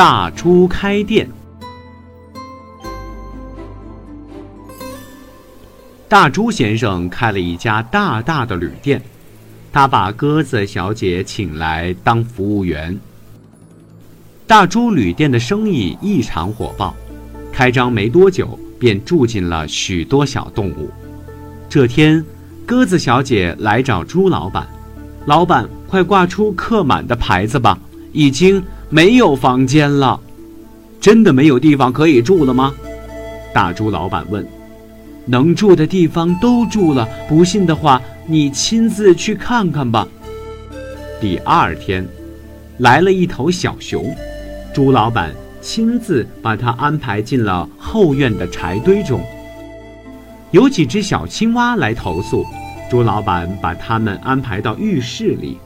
大猪开店。大猪先生开了一家大大的旅店，他把鸽子小姐请来当服务员。大猪旅店的生意异常火爆，开张没多久便住进了许多小动物。这天，鸽子小姐来找猪老板：“老板，快挂出客满的牌子吧，已经没有房间了。”“真的没有地方可以住了吗？”大猪老板问。能住的地方都住了，不信的话，你亲自去看看吧。第二天，来了一头小熊，猪老板亲自把它安排进了后院的柴堆中。有几只小青蛙来投诉，猪老板把它们安排到浴室里，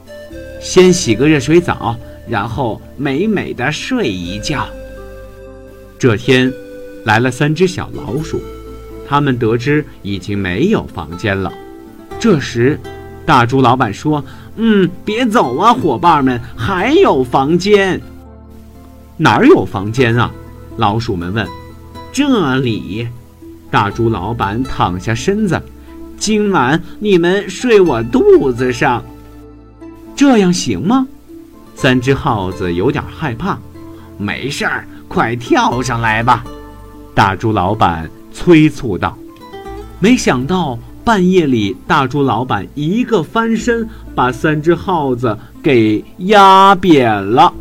先洗个热水澡，然后美美的睡一觉。这天，来了三只小老鼠。他们得知已经没有房间了，这时，大猪老板说：“嗯，别走啊，伙伴们，还有房间。哪儿有房间啊？”老鼠们问。“这里。”大猪老板躺下身子，“今晚你们睡我肚子上，这样行吗？”三只耗子有点害怕。“没事儿，快跳上来吧。”大猪老板。催促道：“没想到半夜里，大猪老板一个翻身，把三只耗子给压扁了。”